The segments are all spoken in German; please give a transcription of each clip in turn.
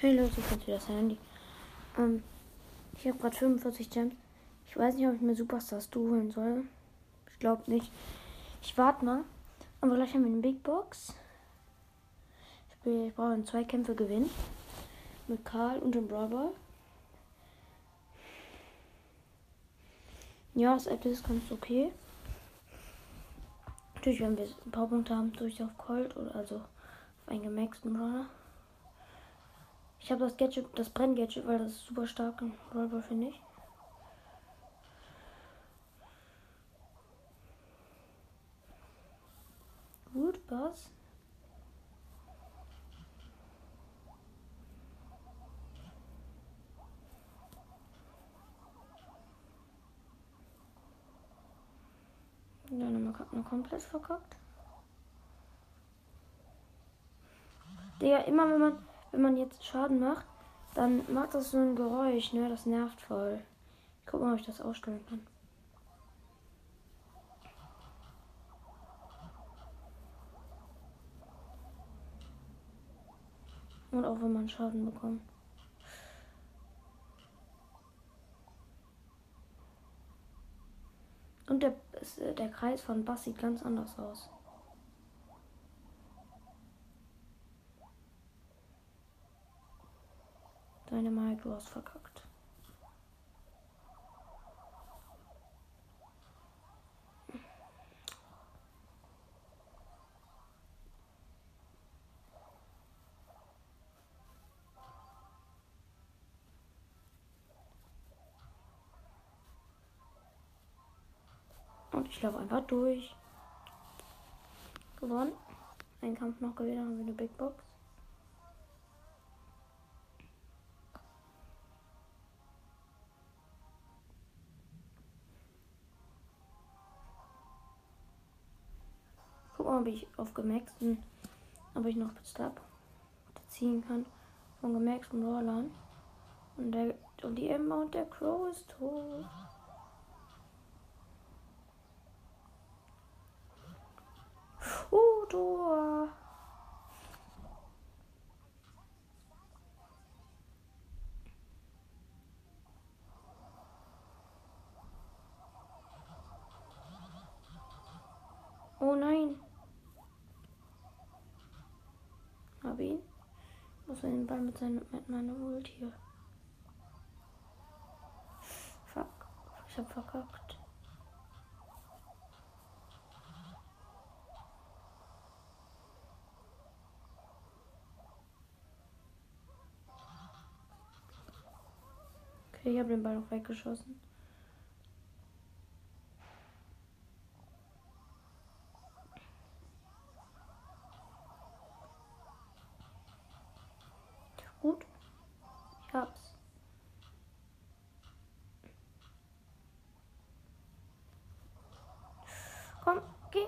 Hey Leute, ich wieder das Handy. Ähm, ich habe gerade 45 Gems. Ich weiß nicht, ob ich mir Superstars Du holen soll. Ich glaube nicht. Ich warte mal. Aber gleich haben wir eine Big Box. Ich, will, ich brauche zwei Kämpfe gewinnen. Mit Karl und dem Brother. Ja, das App ist ganz okay. Natürlich, wenn wir ein paar Punkte haben, durch auf Colt oder also auf einen gemaxten Brawler. Ich habe das Gadget, das Brenn-Gadget, weil das ist super stark im Brawler, finde ich. Gut, was? Dann haben wir komplett verkackt. Der immer wenn man wenn man jetzt Schaden macht, dann macht das so ein Geräusch, ne? Das nervt voll. Ich guck mal, ob ich das ausstellen kann. Und auch wenn man Schaden bekommt. Und der, der Kreis von Bass sieht ganz anders aus. Deine Mal, du hast verkackt. Und ich laufe einfach durch. Gewonnen. Ein Kampf noch gewinnt, haben wir eine Big Box. Ob ich auf gemaxten, ob ich noch Stab ziehen kann von gemaxten Rollern. Und, der, und die Emma und der Crow ist tot. Tor. Oh nein. Hab ihn. Muss er den Ball mit, seinem, mit meiner Ult hier. Fuck. Ich hab verkackt. Okay, ich habe den Ball noch weggeschossen. Gut. Ich hab's. Komm, geh.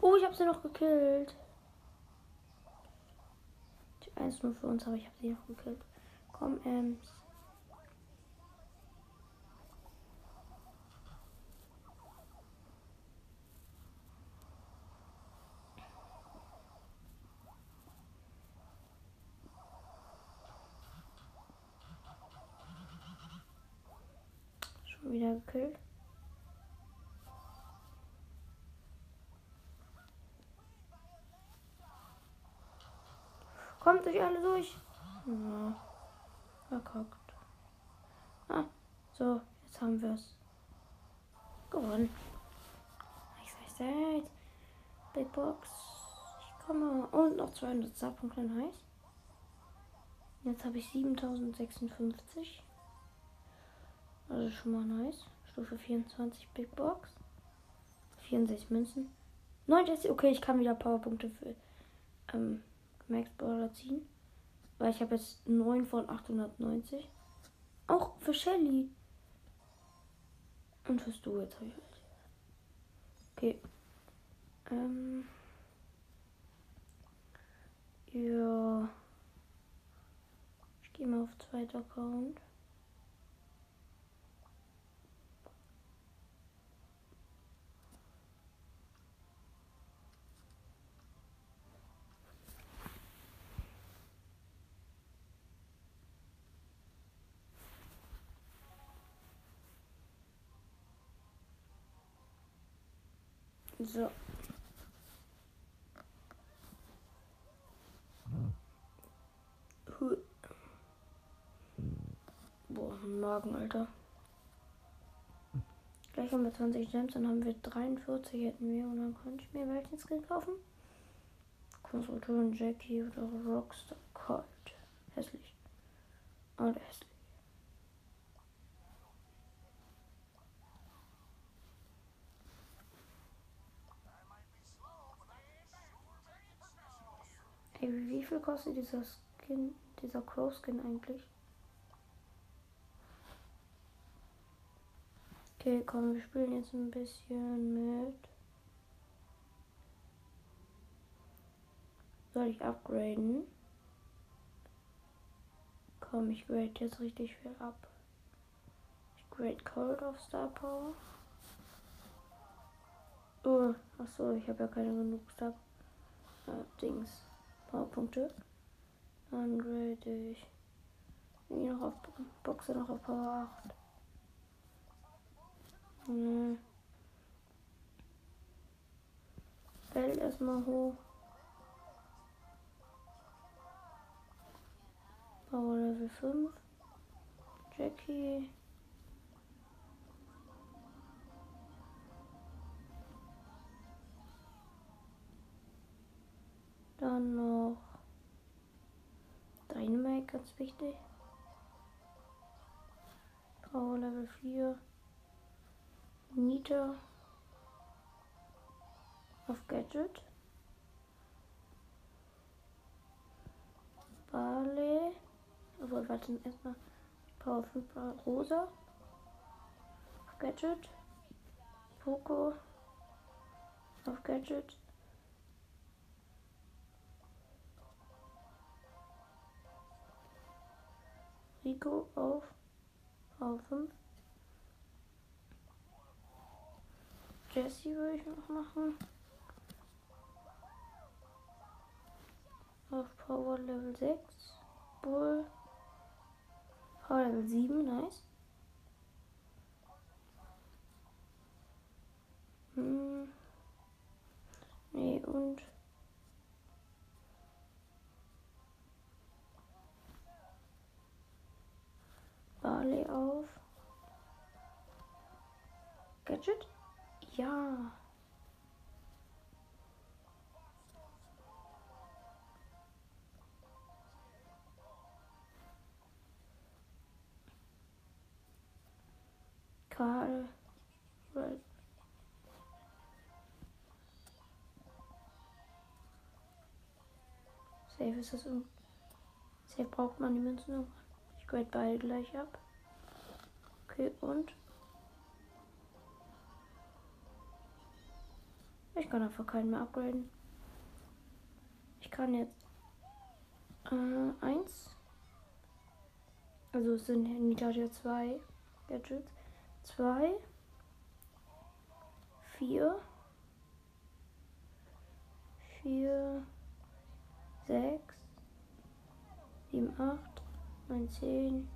Oh, ich sie noch gekillt. 1 nur für uns, aber ich habe sie noch gekillt. Komm, Ems. Schon wieder gekillt. Kommt euch alle durch. Ja. Verkackt. Ah, so, jetzt haben wir es. Gewonnen. Ich sag seid. Big Box. Ich komme. Und noch 200 Starpunkte nice. Jetzt habe ich 7056. Also schon mal nice. Stufe 24 Big Box. 64 Münzen. 9 Jesse. Okay, ich kann wieder Powerpunkte für ähm, Max Brawler ziehen. Weil ich habe jetzt 9 von 890. Auch für Shelly. Und fürs Du jetzt habe ich halt. Okay. Ähm. Ja. Ich gehe mal auf zweiter Account. So. Hu- Boah, Magen, Alter. Gleich haben wir 20 Gems, dann haben wir 43 hätten wir und dann könnte ich mir welchen Skin kaufen. Konstruktoren Jackie oder Rockstar Colt. Hässlich. Oder hässlich. Ey, wie viel kostet dieser Skin, dieser Crow Skin eigentlich? Okay, komm, wir spielen jetzt ein bisschen mit. Soll ich upgraden? Komm, ich grade jetzt richtig viel ab. Ich grade Cold auf Star Power. Oh, achso, ich habe ja keine genug Star äh, Dings. Powerpunkte. Dann grade ich die noch auf Boxe noch auf Power 8. Hm. Fällt erstmal hoch. Power Level 5. Jackie. Ganz wichtig. Power Level 4. Nita. Auf Gadget. Barley. Obwohl, warte, erstmal Power 5 Rosa. Auf Gadget. Poco. Auf Gadget. Rico auf Power 5. Jesse würde ich noch machen. Auf Power Level 6. Bull. Power Level 7, nice. Hm. Nee, und. Barley auf. Gadget? Ja. Karl. Safe ist das. Safe braucht man die Münzen irgendwann. Ich grade beide gleich ab. Okay, und? Ich kann einfach keinen mehr upgraden. Ich kann jetzt äh, eins. Also es sind Nitalia zwei Gadgets. Zwei. Vier. Vier. Sechs. Sieben, acht. Neun, zehn.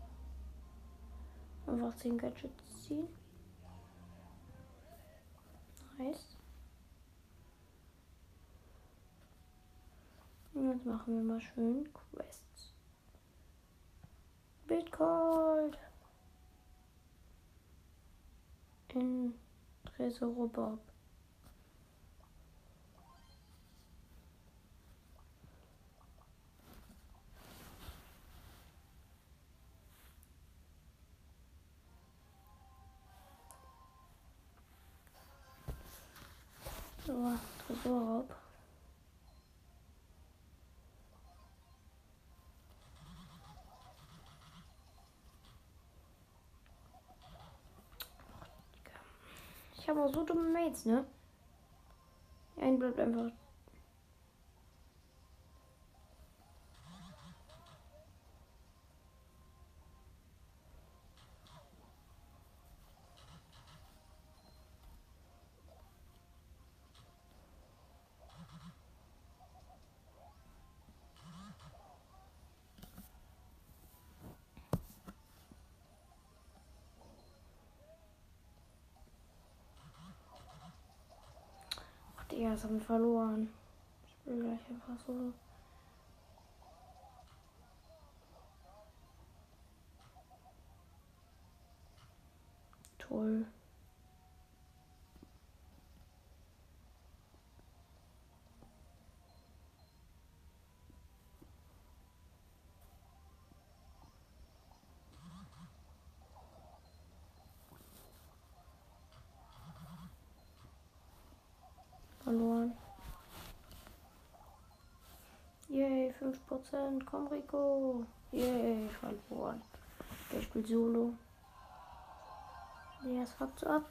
Einfach zehn Gadgets ziehen. Nice. Und Jetzt machen wir mal schön Quests. Bitcoin. In Tresor Bob. So, Tresorraub. Ich habe auch so dumme Mates, ne? Ein bleibt einfach. Digga, das haben wir verloren. Ich will gleich einfach so. Verloren. Yay, 5%. Komm, Rico. Yay, verloren. Der spielt Solo. Ja, es fuckt so ab.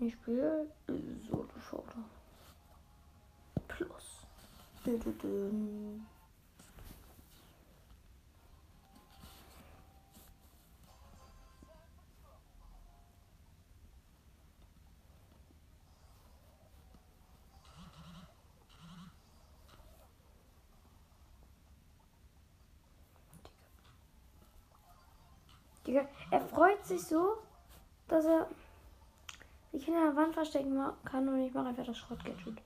Ich spiele Solo Showdown. Plus. Dü -dü -dü. Digga, er freut sich so, dass er sich hinter der Wand verstecken kann und ich mache einfach das Schrott-Gadget.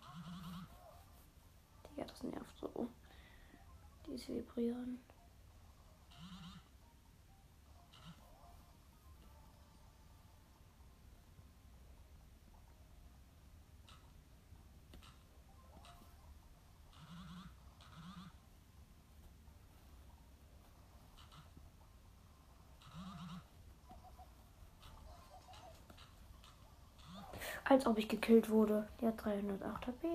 Digga, das nervt so. Dieses Vibrieren. Als ob ich gekillt wurde. Die hat 308 HP.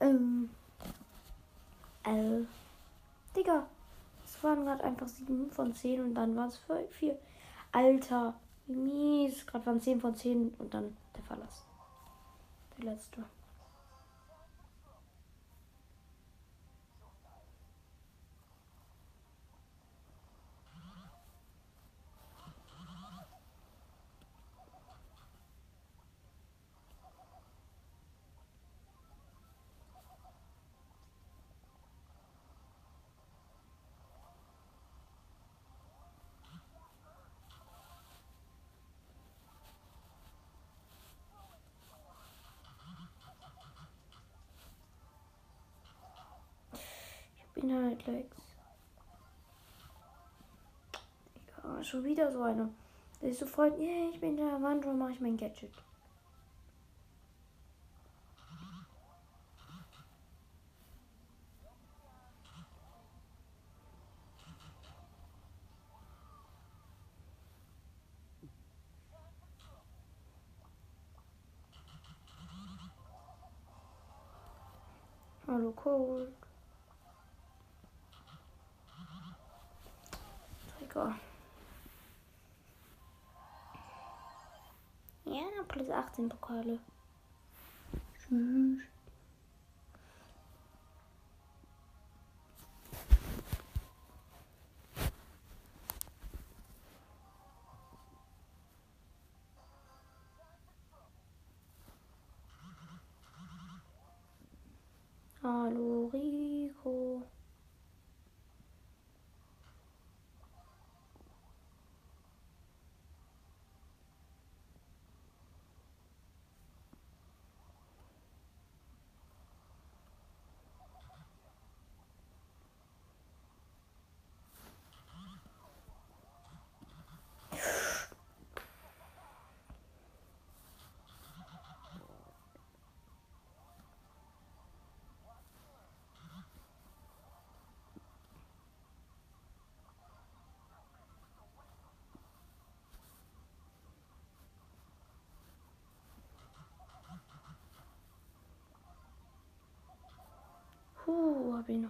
Ähm. L. Digga. Es waren gerade einfach 7 von 10 und dann war es 4. Alter. Wie mies. Gerade waren 10 von 10 und dann der Verlass. Der letzte. Inhalt-Likes. Ja, schon wieder so eine. Der sich so freut, yeah, ich bin in der Wand und mache ich mein Gadget. Hallo Cold. Trigger. Ja, plus 18 Pokale. Tschüss. Hallo Rico. Puh, hab ich noch.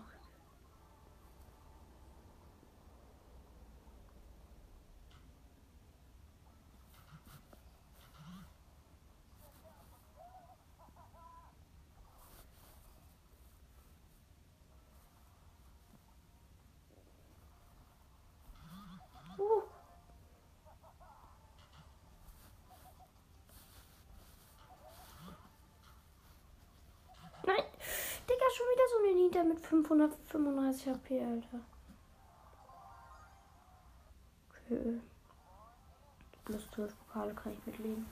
Uh. Nein, Digga, schon wieder so eine Nita mit 535 HP, Alter. Höhe. Plus 12 Pokale kann ich mitleben.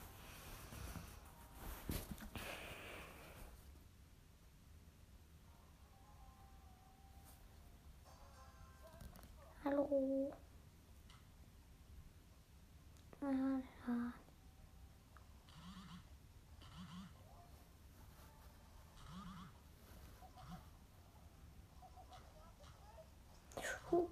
Hallo. Aha. Huh.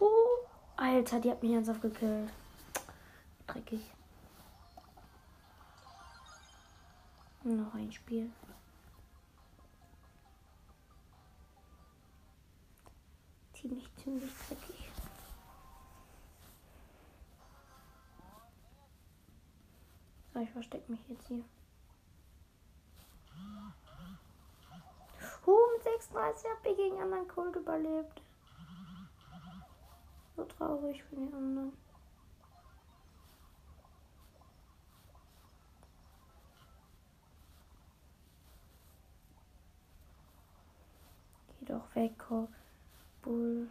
Oh, Alter, die hat mich ernsthaft gekillt. Dreckig. Noch ein Spiel. Ziemlich, ziemlich dreckig. So, ich verstecke mich jetzt hier. Huh, mit 36 habe ich gegen anderen Cold überlebt. So traurig für die anderen. Geh doch weg, Bull.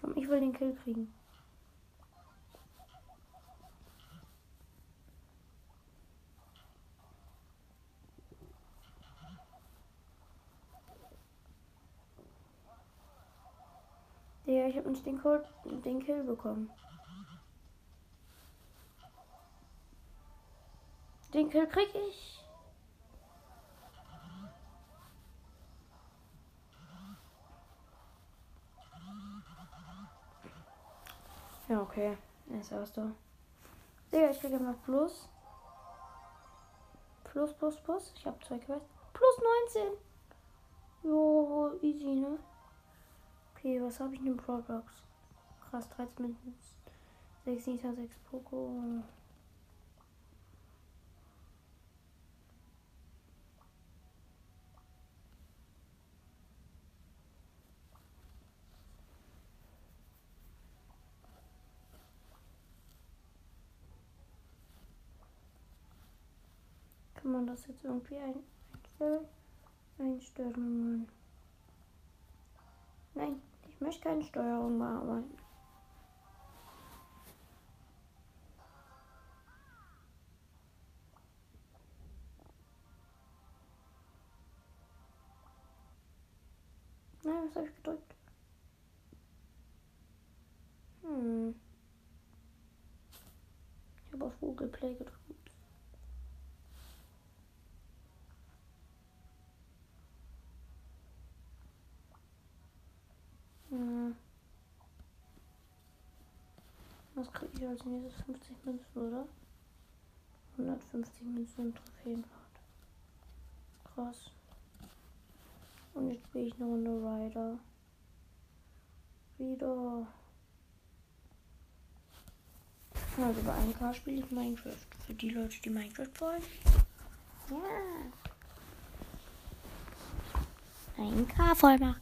Komm, ich will den Kill kriegen. Ja, ich habe nicht den, Code, den Kill bekommen. Den Kill krieg ich. Ja, okay. Jetzt hast du. Digga, ich krieg immer Plus. Plus, plus, plus. Ich habe zwei Quests. Plus 19. Jo, easy, ne? Okay, was habe ich in den Product? Krass, 13 Münzen. 6 Liter, 6 Poco. Kann man das jetzt irgendwie ein einstellen? Nein, ich möchte keine Steuerung bearbeiten. Nein, was habe ich gedrückt? Hm. Ich habe auf Google Play gedrückt. Hm. Was kriege ich als nächstes? 50 Münzen, oder? 150 Münzen und Trophäenfahrt. Krass. Und jetzt spiele ich eine Runde Rider. Wieder. Also bei 1K spiele ich Minecraft. Für die Leute, die Minecraft wollen. Ja. 1K voll machen.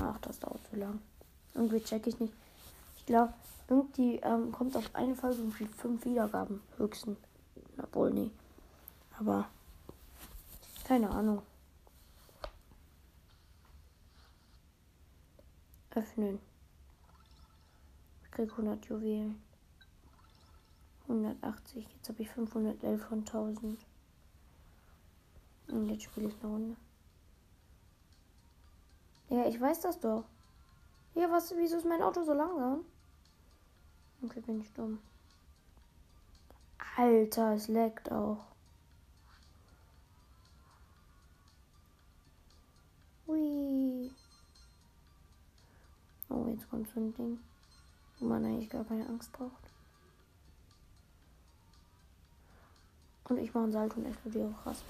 Ach, das dauert zu lang. Irgendwie check ich nicht. Ich glaube, irgendwie ähm, kommt auf eine Folge irgendwie fünf Wiedergaben höchstens. Obwohl, nee. Aber keine Ahnung. Öffnen. Ich krieg 100 Juwelen. 180. Jetzt habe ich 511 von 1000. Und jetzt spiele ich eine Runde. Ja, ich weiß das doch. Ja, was, wieso ist mein Auto so langsam? Okay, bin ich dumm. Alter, es leckt auch. Hui. Oh, jetzt kommt so ein Ding. wo man eigentlich gar keine Angst braucht. Und ich mache einen Salto und explodiere krass.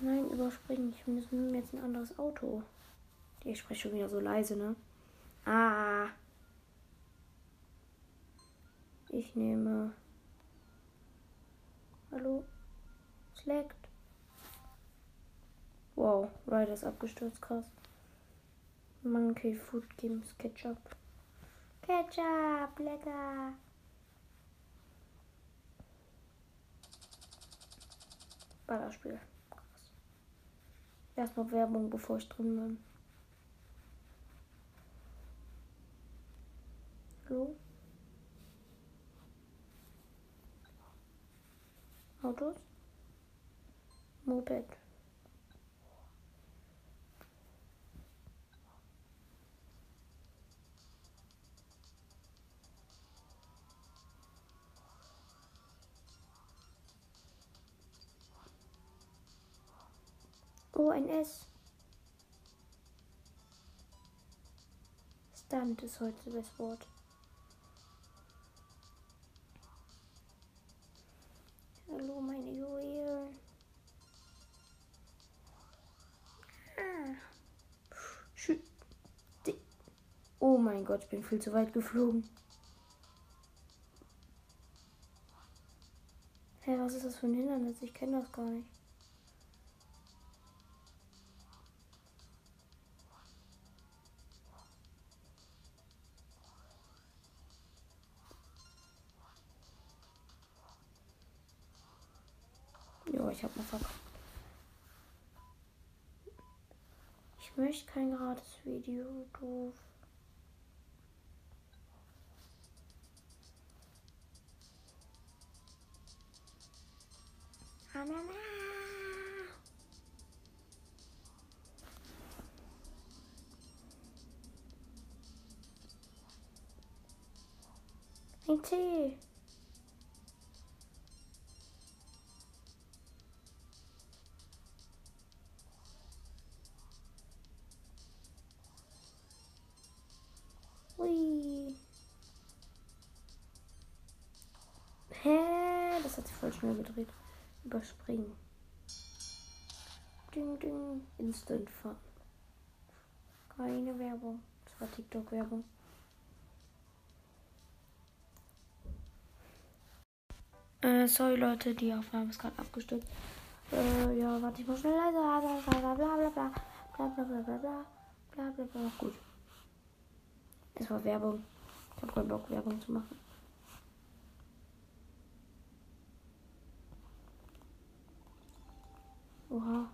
Nein, überspringen. Ich nehme jetzt ein anderes Auto. Ich spreche schon wieder so leise, ne? Ah. Ich nehme. Hallo? Select. Wow, Ryder ist abgestürzt, krass. Monkey Food Games Ketchup. Ketchup, lecker. Ballerspiel. Krass. Erstmal Werbung, bevor ich drin bin. Hallo? Autos? Moped. Oh, ein S. Stunt ist heute das Wort. Gott, ich bin viel zu weit geflogen. Hä, hey, was ist das für ein Hindernis? Ich kenne das gar nicht. Jo, ich hab mal verkauft. Ich möchte kein gratis Video, doof. Ein Tee. Hui. Hä? Das hat sich voll schnell gedreht. Überspringen. Ding, ding. Instant Fun. Keine Werbung. Das war TikTok-Werbung. Äh, sorry Leute, die Aufnahme ist gerade abgestürzt. Äh, ja, warte, ich muss schnell leiser. Bla bla bla bla bla bla bla bla bla bla bla bla bla. Gut. Es war Werbung. Ich habe keinen Bock, Werbung zu machen. Oha.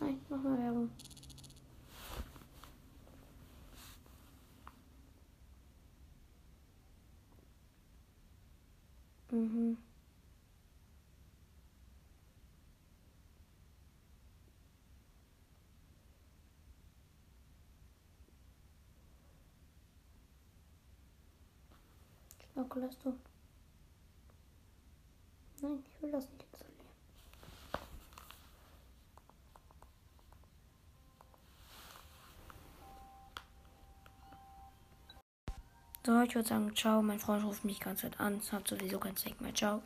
Nein, nochmal Werbung. Mhm. Du. Nein, ich will das nicht So, ich würde sagen, ciao. Mein Freund ruft mich die ganze Zeit an. Habt sowieso kein Zweck mehr. Ciao.